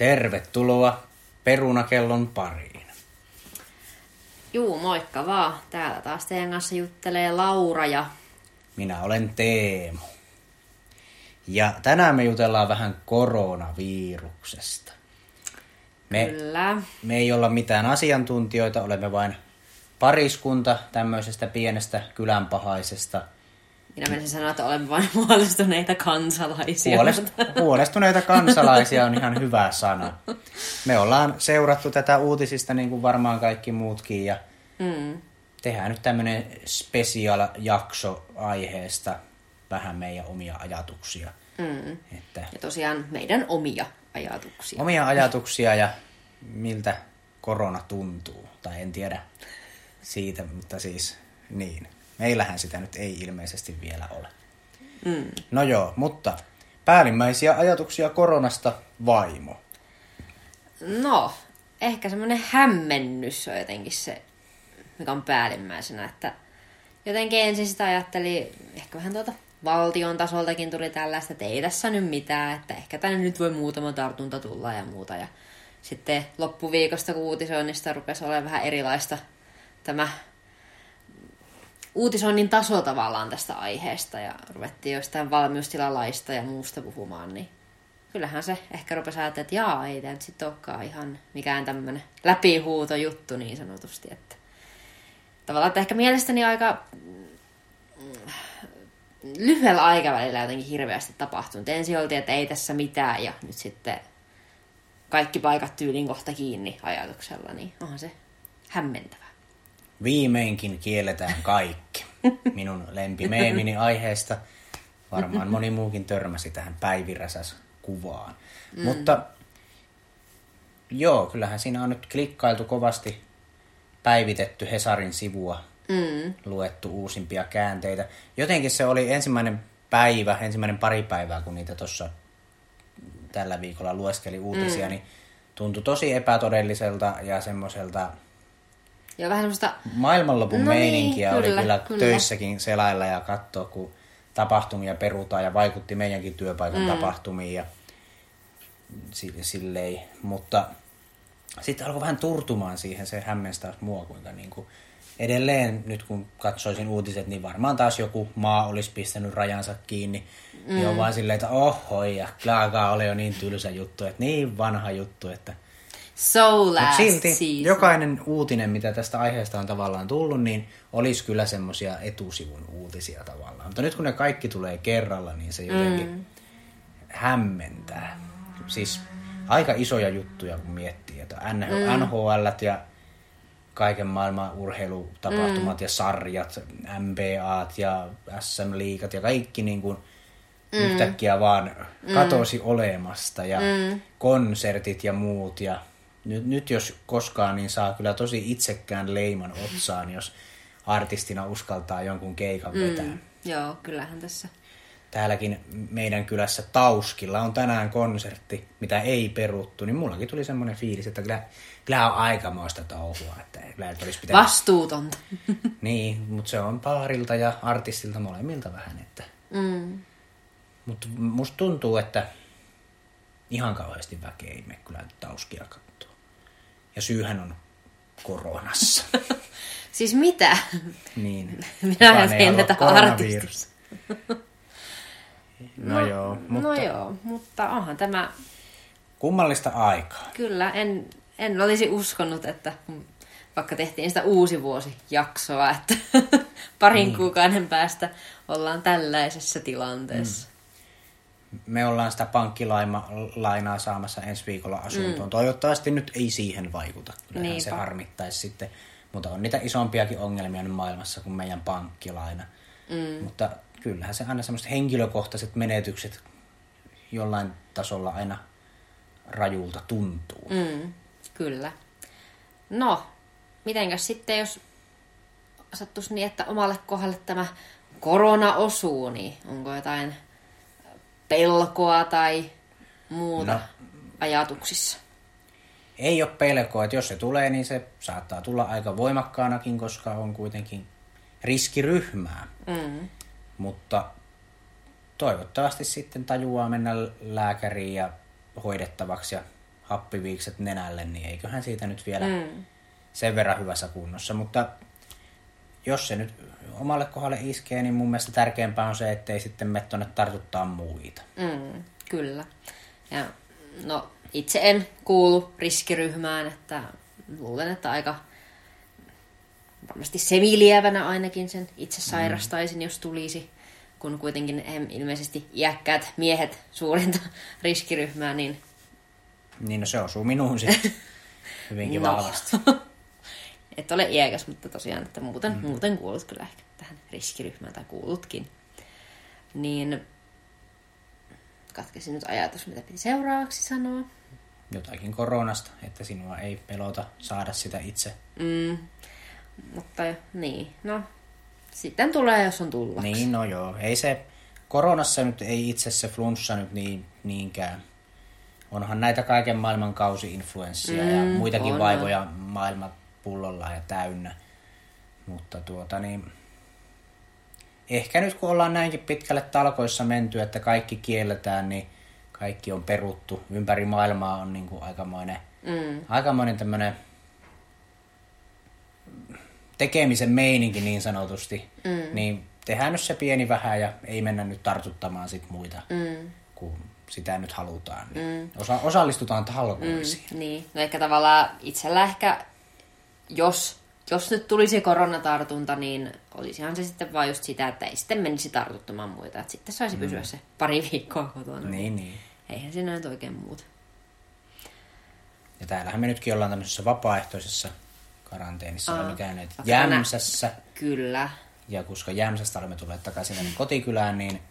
Tervetuloa Perunakellon pariin. Juu, moikka vaan. Täällä taas teidän kanssa juttelee Laura ja... Minä olen Teemu. Ja tänään me jutellaan vähän koronaviruksesta. Me, Kyllä. me ei olla mitään asiantuntijoita, olemme vain pariskunta tämmöisestä pienestä kylänpahaisesta Minä menisin sanoa, että olemme vain huolestuneita kansalaisia. Huolest, huolestuneita kansalaisia on ihan hyvä sana. Me ollaan seurattu tätä uutisista niin kuin varmaan kaikki muutkin ja Mm. tehdään nyt tämmöinen special jakso aiheesta, vähän meidän omia ajatuksia. Mm. Että Ja tosiaan meidän omia ajatuksia. omia ajatuksia ja miltä korona tuntuu. Tai en tiedä siitä, mutta siis niin. Meillähän sitä nyt ei ilmeisesti vielä ole. Mm. No joo, mutta päällimmäisiä ajatuksia koronasta vaimo. No, ehkä semmoinen hämmennys on jotenkin se, mikä on päällimmäisenä, että jotenkin ensin sitä ajatteli, ehkä vähän tuolta valtion tasoltakin tuli tällaista, että ei tässä nyt mitään, että ehkä tänne nyt voi muutama tartunta tulla ja muuta. Ja sitten loppuviikosta, kun uutisoinnista rupesi olemaan vähän erilaista tämä uutisoinnin taso tavallaan tästä aiheesta ja ruvettiin jostain valmiustilalaista ja muusta puhumaan, niin kyllähän se ehkä rupesi ajattelemaan, että jaa, ei tämä nyt sitten olekaan ihan mikään tämmöinen läpihuuto juttu niin sanotusti, että tavallaan, että ehkä mielestäni aika mm, lyhyellä aikavälillä jotenkin hirveästi tapahtunut. Ensin oltiin, että ei tässä mitään ja nyt sitten kaikki paikat tyylin kohta kiinni ajatuksella, niin onhan se hämmentävää. Viimeinkin kielletään kaikki. Minun lempimeemini aiheesta. Varmaan moni muukin törmäsi tähän päiviräsäs kuvaan. Mm. Mutta joo, kyllähän siinä on nyt klikkailtu kovasti päivitetty Hesarin sivua, Mm. luettu uusimpia käänteitä. Jotenkin se oli ensimmäinen päivä, ensimmäinen pari päivää, kun niitä tuossa tällä viikolla lueskeli uutisia, mm. niin tuntui tosi epätodelliselta ja semmoiselta Ja vähän semmoista maailmanlopun No niin, meininkiä oli kyllä, kyllä, kyllä. töissäkin selailla ja katsoa, kun tapahtumia perutaan ja vaikutti meidänkin työpaikan mm. tapahtumiin ja si- silleen. Mutta sitten alkoi vähän turtumaan siihen, se hämmensi taas mua, kuinka niin kuin edelleen nyt kun katsoisin uutiset, niin varmaan taas joku maa olisi pistänyt rajansa kiinni. Mm. Niin on vaan silleen, että oho, ja Klaakaa oli jo niin tylsä juttu, että niin vanha juttu, että so last silti season. jokainen uutinen, mitä tästä aiheesta on tavallaan tullut, niin olisi kyllä semmoisia etusivun uutisia tavallaan. Mutta nyt kun ne kaikki tulee kerralla, niin se jotenkin mm. hämmentää. Siis aika isoja juttuja, kun miettii, että NHL, mm. NHL ja kaiken maailman urheilutapahtumat mm. ja sarjat, MBAt ja SM-liigat ja kaikki niin kuin mm. yhtäkkiä vaan katosi olemasta ja mm. konsertit ja muut ja nyt, nyt jos koskaan, niin saa kyllä tosi itsekään leiman otsaan, jos artistina uskaltaa jonkun keikan vetää. Mm. Joo, kyllähän tässä. Täälläkin meidän kylässä Tauskilla on tänään konsertti, mitä ei peruttu, niin mullakin tuli semmoinen fiilis, että kyllä, kyllä on aikamoista touhua, että kyllä olisi pitänyt... Vastuutonta. Niin, mutta se on paarilta ja artistilta molemmilta vähän, että... mm. Mutta musta tuntuu, että ihan kauheasti väkeä ei mene kyllä Tauskia. Ja syyhän on koronassa. Siis mitä? niin. Minä halua tätä koronavirus. No, no joo, mutta No joo, mutta onhan tämä kummallista aikaa. kyllä, en, en olisi uskonut, että vaikka tehtiin sitä uusi vuosi jaksoa, että parin niin. kuukauden päästä ollaan tällaisessa tilanteessa. Me ollaan sitä pankkilainaa saamassa ensi viikolla asuntoon. Mm. Toivottavasti nyt ei siihen vaikuta. Kyllähän Niinpä. se harmittaisi sitten. Mutta on niitä isompiakin ongelmia nyt maailmassa kuin meidän pankkilaina. Mm. Mutta kyllähän se aina semmoiset henkilökohtaiset menetykset jollain tasolla aina rajulta tuntuu. Mm, kyllä. No, mitenkäs sitten, jos sattuisi niin, että omalle kohdalle tämä korona osuu, niin onko jotain pelkoa tai muuta No. ajatuksissa? Ei ole pelkoa, että jos se tulee, niin se saattaa tulla aika voimakkaanakin, koska on kuitenkin riskiryhmää. Mm. Mutta toivottavasti sitten tajuaa mennä lääkäriin ja hoidettavaksi ja happiviikset nenälle, niin eiköhän siitä nyt vielä mm. sen verran hyvässä kunnossa. Mutta jos se nyt omalle kohdalle iskee, niin mun mielestä tärkeämpää on se, ettei sitten mene tuonne tartuttaa muita. Mm, kyllä. Ja no, itse en kuulu riskiryhmään, että luulen, että aika varmasti semilievänä ainakin sen itse sairastaisin, mm. jos tulisi. Kun kuitenkin ilmeisesti iäkkäät miehet suurinta riskiryhmää, niin... Niin, no se osuu minuun sitten hyvinkin no. vahvasti. Et ole iäkäs, mutta tosiaan, että muuten, mm. muuten kuulut kyllä ehkä tähän riskiryhmään tai kuulutkin. Niin katkesin nyt ajatus, mitä piti seuraavaksi sanoa. Jotakin koronasta, että sinua ei pelota saada sitä itse. Mm. Mutta niin, no sitten tulee, jos on tullut. Niin, no joo. Ei se, koronassa nyt ei itse se flunssa nyt niin, niinkään. Onhan näitä kaiken maailman kausi-influenssia mm, ja muitakin on. vaivoja maailman pullolla ja täynnä. Mutta tuota niin, ehkä nyt kun ollaan näinkin pitkälle talkoissa menty, että kaikki kielletään, niin kaikki on peruttu. Ympäri maailmaa on niin kuin aikamoinen, mm. aikamoinen tämmöinen tekemisen meininki niin sanotusti. Mm. Niin tehdään nyt se pieni vähän ja ei mennä nyt tartuttamaan sit muita, mm. kun sitä nyt halutaan. Niin mm. osa, osallistutaan talkoisiin. Mm, niin, no ehkä tavallaan itsellä ehkä, jos jos nyt tulisi koronatartunta, niin olisihan se sitten vain just sitä, että ei sitten menisi tartuttamaan muita. Että sitten saisi mm. pysyä se pari viikkoa kotona. Niin, niin. Eihän siinä nyt oikein muuta. Ja täällähän me nytkin ollaan tämmöisessä vapaaehtoisessa karanteenissa. Olemme käyneet Jämsässä. Kyllä. Ja koska Jämsästä olemme tulleet takaisin tänne kotikylään, niin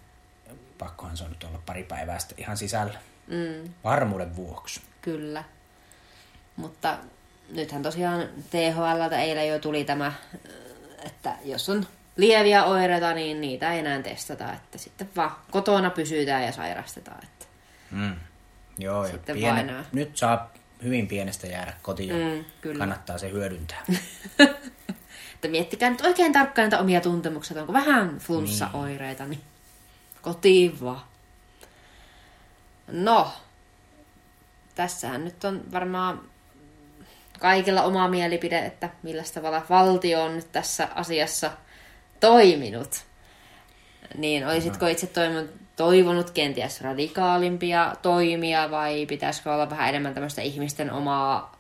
pakkohan se on nyt olla pari päivää sitten ihan sisällä. Mm. Varmuuden vuoksi. Kyllä. Mutta nythän tosiaan THL eilen jo tuli tämä, että jos on lieviä oireita, niin niitä ei enää testata, että sitten vaan kotona pysytään ja sairastetaan. Että mm. Joo, ja piene, nyt saa hyvin pienestä jäädä kotiin mm, kyllä. kannattaa se hyödyntää. että miettikää nyt oikein tarkkaan näitä omia tuntemuksia, onko vähän flunssa-oireita, niin kotiin vaan. No, tässähän nyt on varmaan kaikilla oma mielipide, että millä tavalla valtio on nyt tässä asiassa toiminut. Niin olisitko itse toivonut, toivonut kenties radikaalimpia toimia vai pitäisikö olla vähän enemmän tämmöistä ihmisten omaa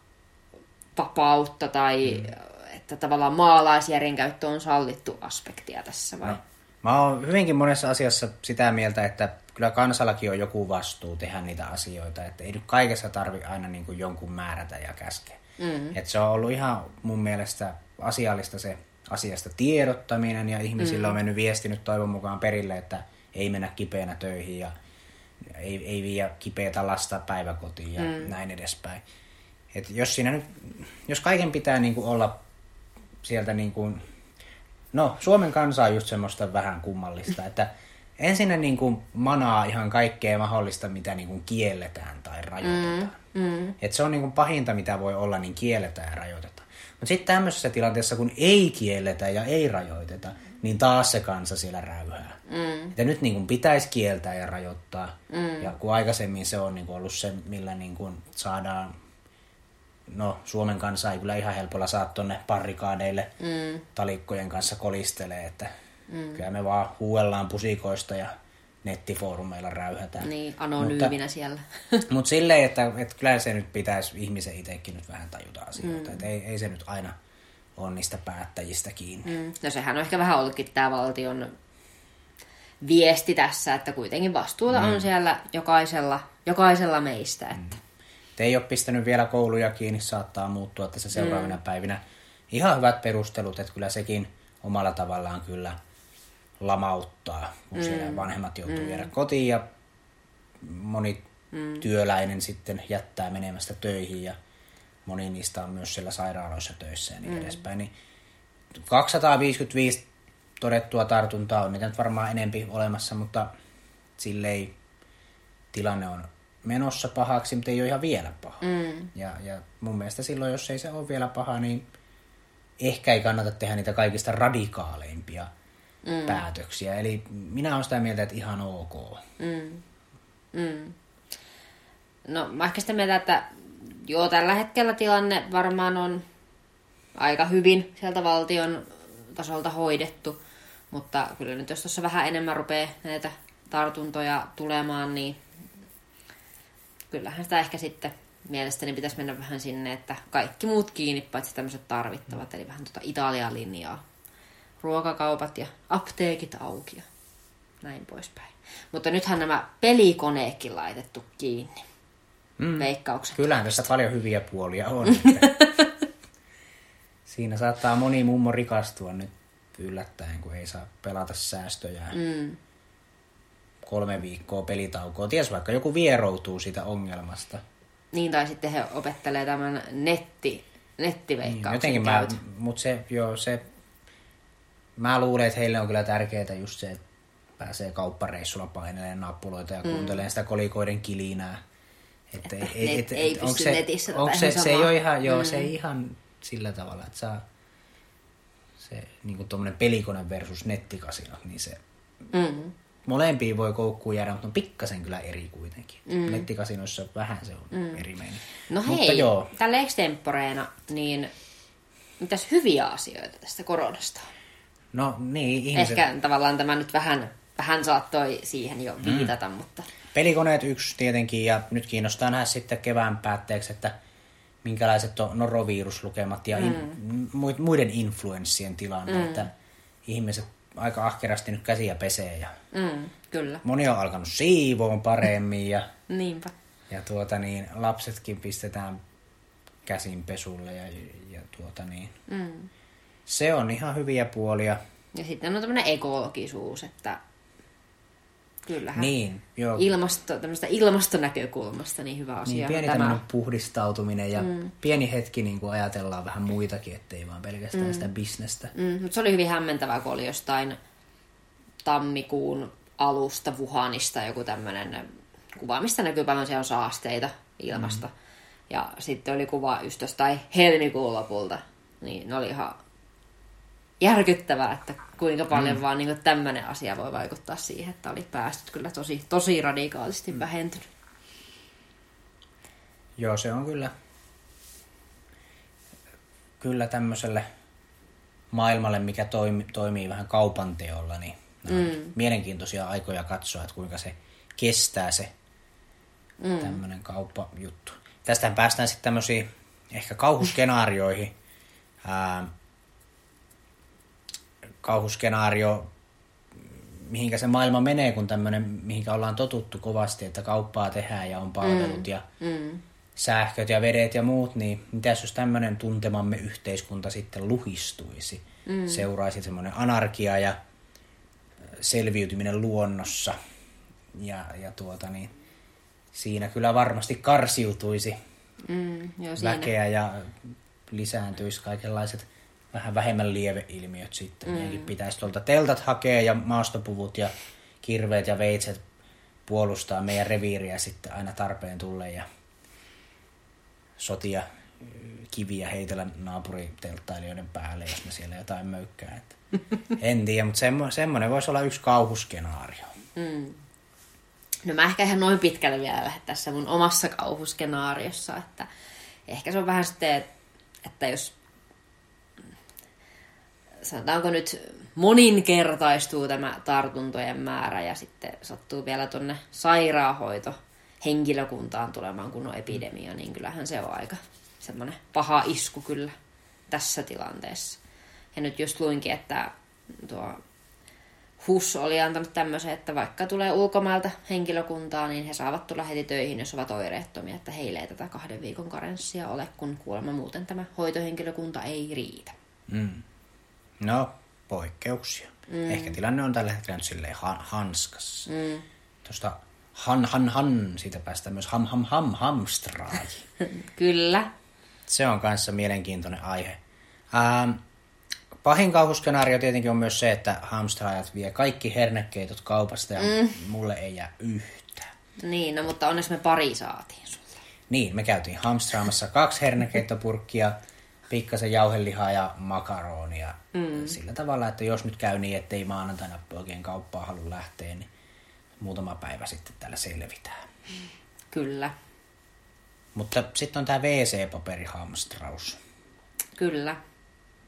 vapautta tai mm. että tavallaan maalaisjärjen käyttö on sallittu aspektia tässä vai? No, mä oon hyvinkin monessa asiassa sitä mieltä, että kyllä kansallakin on joku vastuu tehdä niitä asioita, että ei nyt kaikessa tarvi aina niin kuin jonkun määrätä ja käskeä. Mm. Et se on ollut ihan mun mielestä asiallista se asiasta tiedottaminen ja ihmisillä mm. on mennyt viesti nyt toivon mukaan perille, että ei mennä kipeänä töihin ja ei, ei viiä kipeätä lasta päiväkotiin ja mm. näin edespäin. Et jos, siinä nyt, jos kaiken pitää niin kuin olla sieltä, niin kuin, no Suomen kansa on just semmoista vähän kummallista, että ensin niin kuin manaa ihan kaikkea mahdollista, mitä niin kuin kielletään tai rajoitetaan. Mm, mm. Et se on niin kuin pahinta, mitä voi olla, niin kielletään ja rajoitetaan. Mutta sitten tämmöisessä tilanteessa, kun ei kielletä ja ei rajoiteta, niin taas se kansa siellä räyhää. Mm. Että nyt niin kuin pitäisi kieltää ja rajoittaa. Mm. Ja kun aikaisemmin se on niin kuin ollut se, millä niin kuin saadaan no Suomen kanssa ei kyllä ihan helpolla saa tonne parrikaadeille mm. talikkojen kanssa kolistelee, että Mm. Kyllä me vaan huuellaan pusikoista ja nettifoorumeilla räyhätään. Niin, anonyyminä mutta, siellä. mutta silleen, että, että kyllä se nyt pitäisi ihmisen itsekin nyt vähän tajuta asioita. Mm. Että ei, ei se nyt aina ole niistä päättäjistä kiinni. Mm. No sehän on ehkä vähän ollutkin tämä valtion viesti tässä, että kuitenkin vastuuta mm. on siellä jokaisella, jokaisella meistä. Että. Mm. Te ei ole pistänyt vielä kouluja kiinni, saattaa muuttua tässä seuraavina mm. päivinä. Ihan hyvät perustelut, että kyllä sekin omalla tavallaan kyllä – lamauttaa, kun mm. siellä vanhemmat joutuu mm. jäädä kotiin ja moni mm. työläinen sitten jättää menemästä töihin ja moni niistä on myös siellä sairaaloissa töissä ja niin mm. edespäin. Niin 255 todettua tartuntaa on niitä nyt varmaan enempi olemassa, mutta sillei tilanne on menossa pahaksi, mutta ei ole ihan vielä paha. Mm. Ja, ja mun mielestä silloin, jos ei se ole vielä paha, niin ehkä ei kannata tehdä niitä kaikista radikaaleimpia mm. päätöksiä. Eli minä olen sitä mieltä, että ihan ok. Mm. Mm. No mä ehkä sitä mieltä, että joo, tällä hetkellä tilanne varmaan on aika hyvin sieltä valtion tasolta hoidettu. Mutta kyllä nyt jos tuossa vähän enemmän rupeaa näitä tartuntoja tulemaan, niin kyllähän sitä ehkä sitten mielestäni pitäisi mennä vähän sinne, että kaikki muut kiinni, paitsi tämmöiset tarvittavat, eli vähän tuota Italian linjaa. Ruokakaupat ja apteekit auki ja näin poispäin. Mutta nythän nämä pelikoneekin laitettu kiinni. Mm. Veikkaukset. Kyllähän tässä paljon hyviä puolia on. Siinä saattaa moni mummo rikastua nyt yllättäen, kun ei saa pelata säästöjä. Mm. Kolme viikkoa pelitaukoa. Ties vaikka joku vieroutuu siitä ongelmasta. Niin, tai sitten he opettelee tämän netti, Niin, nettiveikkauksen jotenkin mä, käytön. mut se, joo, se, mä luulen, että heille on kyllä tärkeää just se, että pääsee kauppareissulla painelemaan nappuloita ja kuuntelee sitä kolikoiden kilinää. Että Mm. net ei onko se, netissä onko se, se ei ole ihan, joo, Mm. se ei ihan sillä tavalla, että saa se niin tuommoinen pelikone versus nettikasino, niin se Mm. molempiin voi koukkuun jäädä, mutta on pikkasen kyllä eri kuitenkin. Mm. Nettikasinoissa vähän se on mm. eri meininki. No mutta hei, joo, tällä extemporeena, niin mitäs hyviä asioita tästä koronasta on? No niin, ihmiset, Ehkä tavallaan tämä nyt vähän, vähän saattoi siihen jo viitata, mm. mutta Pelikoneet yksi tietenkin, ja nyt kiinnostaa nähdä sitten kevään päätteeksi, että minkälaiset on noroviruslukemat ja in, mu- muiden influenssien tilanne, mm. että ihmiset aika ahkerasti nyt käsiä pesee ja mm, kyllä. moni on alkanut siivoon paremmin ja, Niinpä. ja tuota niin, lapsetkin pistetään käsin pesulle ja, ja tuota niin, Mm. Se on ihan hyviä puolia. Ja sitten on tämmöinen ekologisuus, että kyllähän Niin, joo, ilmasto, ilmastonäkökulmasta niin hyvä asia Niin, pieni tämä. tämmöinen puhdistautuminen ja mm. pieni hetki niin kuin ajatellaan vähän muitakin, ettei vaan pelkästään mm. sitä bisnestä. Mm, mutta se oli hyvin hämmentävää, kun oli jostain tammikuun alusta Wuhanista joku tämmöinen kuva, mistä näkyy paljon siellä on saasteita ilmasta. Mm. Ja sitten oli kuva just jostain helmikuun lopulta. Niin ne oli ihan järkyttävää, että kuinka paljon mm. vaan niin tämmöinen asia voi vaikuttaa siihen, että oli päästöt kyllä tosi, tosi radikaalisti mm. vähentynyt. Joo, se on kyllä, kyllä tämmöiselle maailmalle, mikä toimi, toimii vähän kaupan teolla, niin on mielenkiintoisia aikoja katsoa, että kuinka se kestää se mm. tämmöinen kauppajuttu. Tästähän päästään sitten tämmöisiin ehkä kauhuskenaarioihin. Ää, kauhuskenaario, mihinkä se maailma menee, kun tämmöinen, mihinkä ollaan totuttu kovasti, että kauppaa tehdään ja on palvelut ja Mm. sähköt ja vedet ja muut, niin mitäs jos tämmöinen tuntemamme yhteiskunta sitten luhistuisi? Mm. Seuraisi semmoinen anarkia ja selviytyminen luonnossa. Ja, ja tuota niin, siinä kyllä varmasti karsiutuisi Mm, siinä. väkeä ja lisääntyisi kaikenlaiset vähän vähemmän lieveilmiöt sitten. Mm. Meidänkin pitäisi tuolta teltat hakea ja maastopuvut ja kirveet ja veitset puolustaa meidän reviiriä sitten aina tarpeen tulle ja sotia kiviä heitellä naapuritelttailijoiden päälle, jos ne siellä jotain möykkää. Että en tiedä, mutta semmo, semmoinen voisi olla yksi kauhuskenaario. Mm. No mä ehkä ihan noin pitkälle vielä lähde tässä mun omassa kauhuskenaariossa, että ehkä se on vähän sitten, että jos sanotaanko nyt moninkertaistuu tämä tartuntojen määrä ja sitten sattuu vielä tonne sairaanhoito henkilökuntaan tulemaan kun on epidemia, niin kyllähän se on aika semmoinen paha isku kyllä tässä tilanteessa. Ja nyt just luinkin, että tuo HUS oli antanut tämmöisen, että vaikka tulee ulkomailta henkilökuntaa, niin he saavat tulla heti töihin, jos ovat oireettomia, että heille ei tätä kahden viikon karenssia ole, kun kuulemma muuten tämä hoitohenkilökunta ei riitä. Mm. No, poikkeuksia. Mm. Ehkä tilanne on tällä hetkellä nyt silleen ha- hanskassa. Mm. Tuosta han han han, siitä päästään myös ham ham ham hamstraai. Kyllä. Se on kanssa mielenkiintoinen aihe. Ähm, pahin kauhuskenaario tietenkin on myös se, että hamstraajat vie kaikki hernekeitot kaupasta ja mm. mulle ei jää yhtään. Niin, no mutta onneksi me pari saatiin sulle. Niin, me käytiin hamstraamassa kaksi hernekeittopurkkia, pikkasen jauhelihaa ja makaronia. Mm. Sillä tavalla, että jos nyt käy niin, ettei maanantaina oikein kauppaa halua lähteä, niin muutama päivä sitten täällä selvitään. Kyllä. Mutta sitten on tämä WC-paperihamstraus, Kyllä.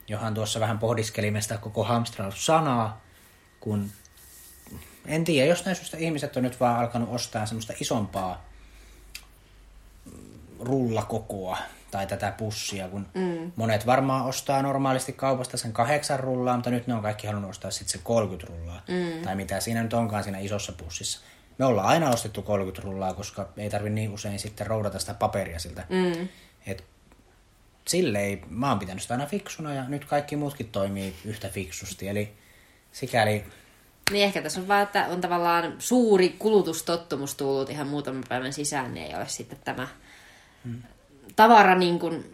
johon tuossa vähän pohdiskelimme sitä koko hamstraus-sanaa, kun en tiedä, jos näistä ihmiset on nyt vaan alkanut ostaa semmoista isompaa rullakokoa tai tätä pussia, kun mm. monet varmaan ostaa normaalisti kaupasta sen kahdeksan rullaa, mutta nyt ne on kaikki halunnut ostaa sitten se 30 rullaa. Mm. Tai mitä siinä nyt onkaan siinä isossa pussissa. Me ollaan aina ostettu 30 rullaa, koska ei tarvi niin usein sitten roudata sitä paperia siltä. Mm. Et silleen mä oon pitänyt sitä aina fiksuna ja nyt kaikki muutkin toimii yhtä fiksusti. Eli sikäli Niin ehkä tässä on vaan, että on tavallaan suuri kulutustottumus tullut ihan muutaman päivän sisään, niin ei ole sitten tämä hmm. Tavara, niin kuin,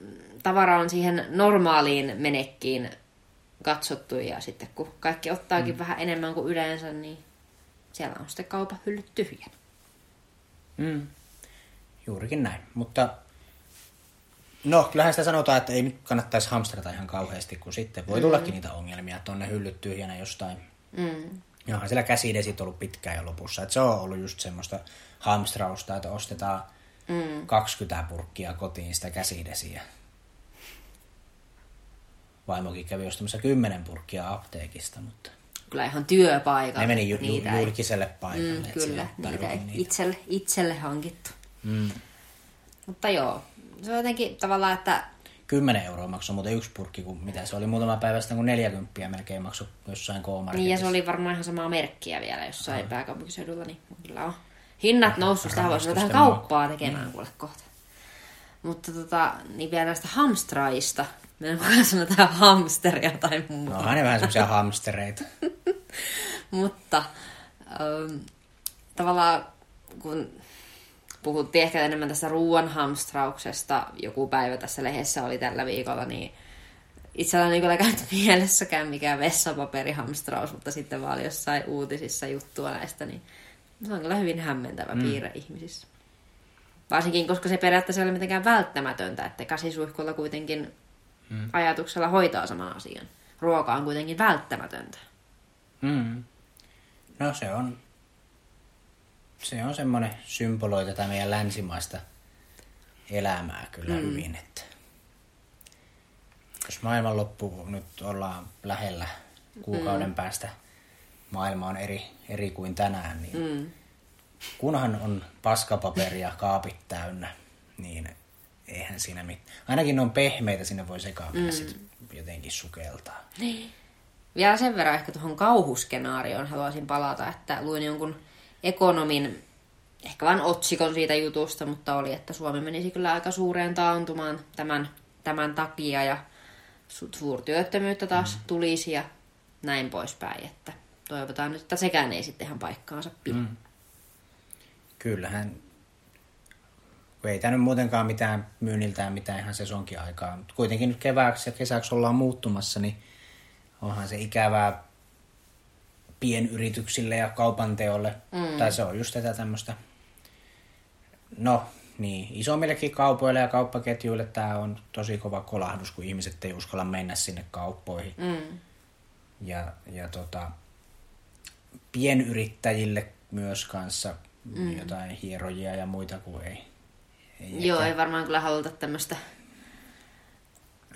tavara on siihen normaaliin menekkiin katsottu ja sitten kun kaikki ottaakin hmm. vähän enemmän kuin yleensä, niin siellä on sitten kaupan hyllyt tyhjän. Mm. Juurikin näin. Mutta no, kyllähän sitä sanotaan, että ei nyt kannattaisi hamstrata ihan kauheasti, kun sitten voi tullakin mm. niitä ongelmia, että on ne hyllyt tyhjänä jostain. Mm. Ja onhan siellä käsidesit ollut pitkään jo lopussa. Että se on ollut just semmoista hamstrausta, että ostetaan mm. 20 purkkia kotiin sitä käsidesiä. Vaimokin kävi ostamassa 10 purkkia apteekista, mutta kyllä ihan työpaikalla. ne meni ju- ju- ei- julkiselle paikalle. Mm, kyllä, niitä niitä. itselle, itselle hankittu. Mm. Mutta joo, se on jotenkin tavallaan, että 10 euroa maksoi muuten yksi purkki, kun mitä se oli muutama päivä sitten, kun 40 melkein maksoi jossain K-marketissa. niin ja se oli varmaan ihan samaa merkkiä vielä jossain mm. pääkaupunkiseudulla, niin kyllä on hinnat noussut, sitä voisi tähän kauppaa tekemään kuule kohta. Mutta tota, niin vielä näistä hamstraista. Me en voi sanotaan hamsteria tai muuta. No ne vähän semmoisia hamstereita. Mutta ähm, tavallaan kun puhuttiin ehkä enemmän tästä ruoan hamstrauksesta, joku päivä tässä lehdessä oli tällä viikolla, niin itselläni ei kyllä käynyt mielessäkään mikään vessapaperihamstraus, mutta sitten vaan jossain uutisissa juttua näistä, niin se on kyllä hyvin hämmentävä mm. piirre ihmisissä. Varsinkin, koska se periaatteessa ei ole mitenkään välttämätöntä, että käsisuihkulla kuitenkin mm. ajatuksella hoitaa saman asian. Ruoka on kuitenkin välttämätöntä. Mm. No se on, se on semmoinen symboloi tätä meidän länsimaista elämää kyllä mm. hyvin, että jos maailmanloppu nyt ollaan lähellä kuukauden mm. päästä, maailma on eri, eri kuin tänään, niin mm. kunhan on paskapaperia kaapit täynnä, niin eihän siinä mitään. Ainakin ne on pehmeitä, sinne voi sekaamia mm. sit jotenkin sukeltaa. Niin. Vielä sen verran ehkä tuohon kauhuskenaarioon haluaisin palata, että luin jonkun ekonomin, ehkä vain otsikon siitä jutusta, mutta oli, että Suomi menisi kyllä aika suureen taantumaan tämän, tämän takia ja su- suurtyöttömyyttä taas mm. tulisi ja näin poispäin, että toivotaan nyt, että sekään ei sitten ihan paikkaansa pidä. Mm. Kyllähän, kun ei tämä nyt muutenkaan mitään myynniltään mitään ihan sesonkin aikaa, mutta kuitenkin nyt kevääksi ja kesäksi ollaan muuttumassa, niin onhan se ikävää pienyrityksille ja kaupanteolle. Mm. Tai se on just tätä tämmöistä, no niin, isommillekin kaupoille ja kauppaketjuille tämä on tosi kova kolahdus, kun ihmiset ei uskalla mennä sinne kauppoihin. Mm. Ja, ja tota, pienyrittäjille myös kanssa mm. jotain hierojia ja muita kuin ei. ei Joo, ehkä ei varmaan kyllä haluta tämmöistä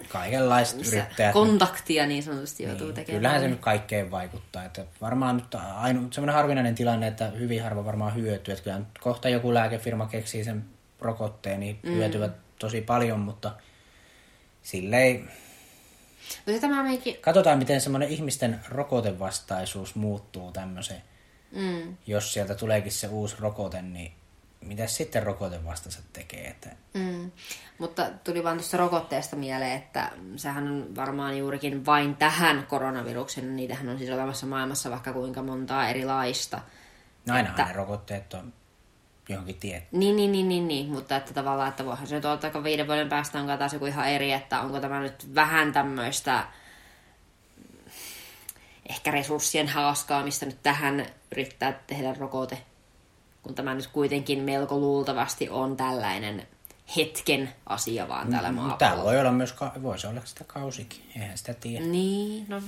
Kaikenlaiset missä yrittäjät. kontaktia niin sanotusti joutuu niin, tekemään. kyllähän se nyt kaikkeen vaikuttaa. Että varmaan nyt ainu, semmoinen harvinainen tilanne, että hyvin harva varmaan hyötyy. Että kyllä nyt kohta joku lääkefirma keksii sen rokotteen, niin mm. hyötyvät tosi paljon, mutta silleen Mutta tämä meikin... Katsotaan, miten semmoinen ihmisten rokotevastaisuus muuttuu tämmöiseen. Mm. Jos sieltä tuleekin se uusi rokote, niin mitä sitten rokotevastaiset tekee? Että... Mm. Mutta tuli vaan tuosta rokotteesta mieleen, että sehän on varmaan juurikin vain tähän koronaviruksen. Niitähän on siis olemassa maailmassa vaikka kuinka montaa erilaista. No ainahan Että- ne rokotteet on johonkin tiettyyn. Niin, niin, niin, niin, niin, mutta että tavallaan, että voihan se nyt olla, että viiden vuoden päästä on taas joku ihan eri, että onko tämä nyt vähän tämmöistä ehkä resurssien haaskaamista nyt tähän yrittää tehdä rokote, kun tämä nyt kuitenkin melko luultavasti on tällainen hetken asia vaan täällä Täällä maapallolla. voi olla myös, voisi olla sitä kausikin, eihän sitä tiedä. Niin, no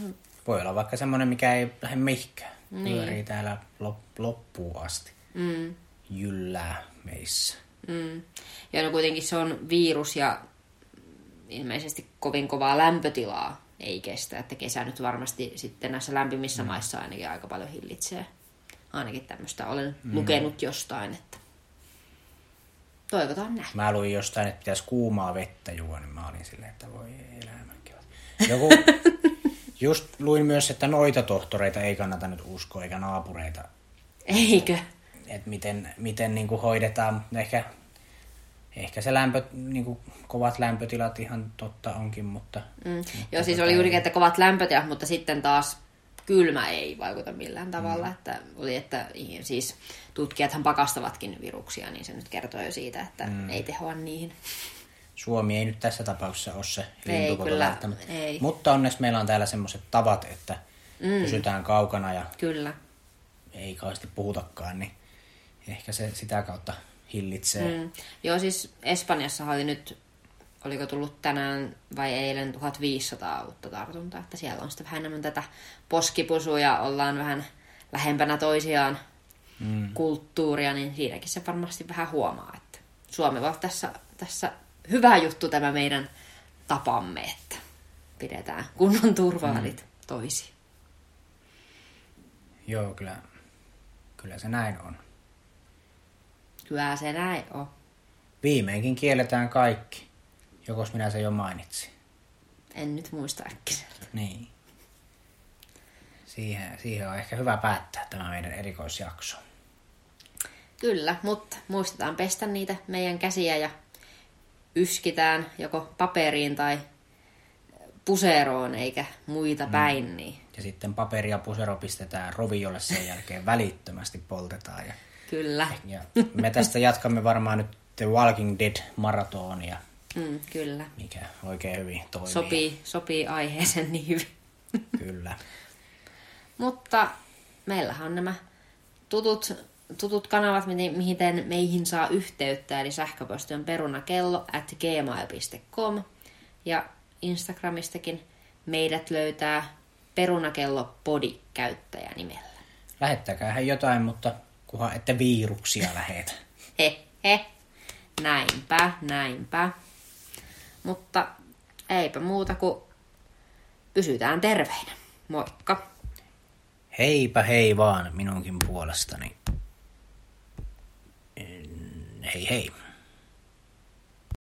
Voi olla vaikka semmoinen, mikä ei lähde mihinkään. Niin. Pyörii täällä lop- loppuun asti. mm, Jyllää meissä. Mm. Ja no kuitenkin se on virus ja ilmeisesti kovin kovaa lämpötilaa ei kestä, että kesä nyt varmasti sitten näissä lämpimissä mm. maissa ainakin aika paljon hillitsee. Ainakin tämmöistä olen mm. lukenut jostain, että toivotaan näin. Mä luin jostain, että pitäisi kuumaa vettä juoda, niin mä olin silleen, että voi elämänkin. Joku, just luin myös, että noita tohtoreita ei kannata nyt uskoa, eikä naapureita. Eikö? Että miten, miten niin kuin hoidetaan, ehkä, ehkä se lämpö, niin kuin kovat lämpötilat ihan totta onkin, mutta... Mm. Mutta Joo, siis tota oli juurikin, että kovat lämpötilat, mutta sitten taas kylmä ei vaikuta millään tavalla. Mm. Että oli, että siis tutkijathan pakastavatkin viruksia, niin se nyt kertoo jo siitä, että mm. ei tehoa niihin. Suomi ei nyt tässä tapauksessa ole se lintukoto välttämättä. Ei. Mutta onneksi meillä on täällä semmoiset tavat, että mm. pysytään kaukana ja Kyllä. ei kauheasti puhutakaan, niin ehkä se sitä kautta hillitsee. Mm. Joo, siis Espanjassa oli nyt, oliko tullut tänään vai eilen 1500 uutta tartuntaa, että siellä on sitten vähän enemmän tätä poskipusua ja ollaan vähän lähempänä toisiaan mm. kulttuuria, niin siinäkin se varmasti vähän huomaa, että Suomi on tässä, tässä hyvä juttu tämä meidän tapamme, että pidetään kunnon turvaalit mm. toisi. Joo, kyllä, kyllä se näin on. Kyllä se näin on. Viimeinkin kielletään kaikki, jokos minä se jo mainitsin. En nyt muista äkkiseltä. Niin. Siihen, siihen on ehkä hyvä päättää tämä meidän erikoisjakso. Kyllä, mutta muistetaan pestä niitä meidän käsiä ja yskitään joko paperiin tai puseroon eikä muita mm. päin. Niin. Ja sitten paperi ja pusero pistetään roviolle sen jälkeen välittömästi poltetaan. Ja, kyllä. Ja me tästä jatkamme varmaan nyt The Walking Dead maratonia. Mm, kyllä. Mikä oikein hyvin toimii. Sopii, sopii aiheeseen niin hyvin. kyllä. Mutta meillähän on nämä tutut tutut kanavat, mihin meihin saa yhteyttä, eli sähköposti on perunakello at gmail.com ja Instagramistakin meidät löytää perunakello podi käyttäjänimellä. Lähettäkää jotain, mutta kunhan ette viiruksia lähetä. He, he. Näinpä, näinpä. Mutta eipä muuta kuin pysytään terveinä. Moikka! Heipä hei vaan minunkin puolestani. Hei hei.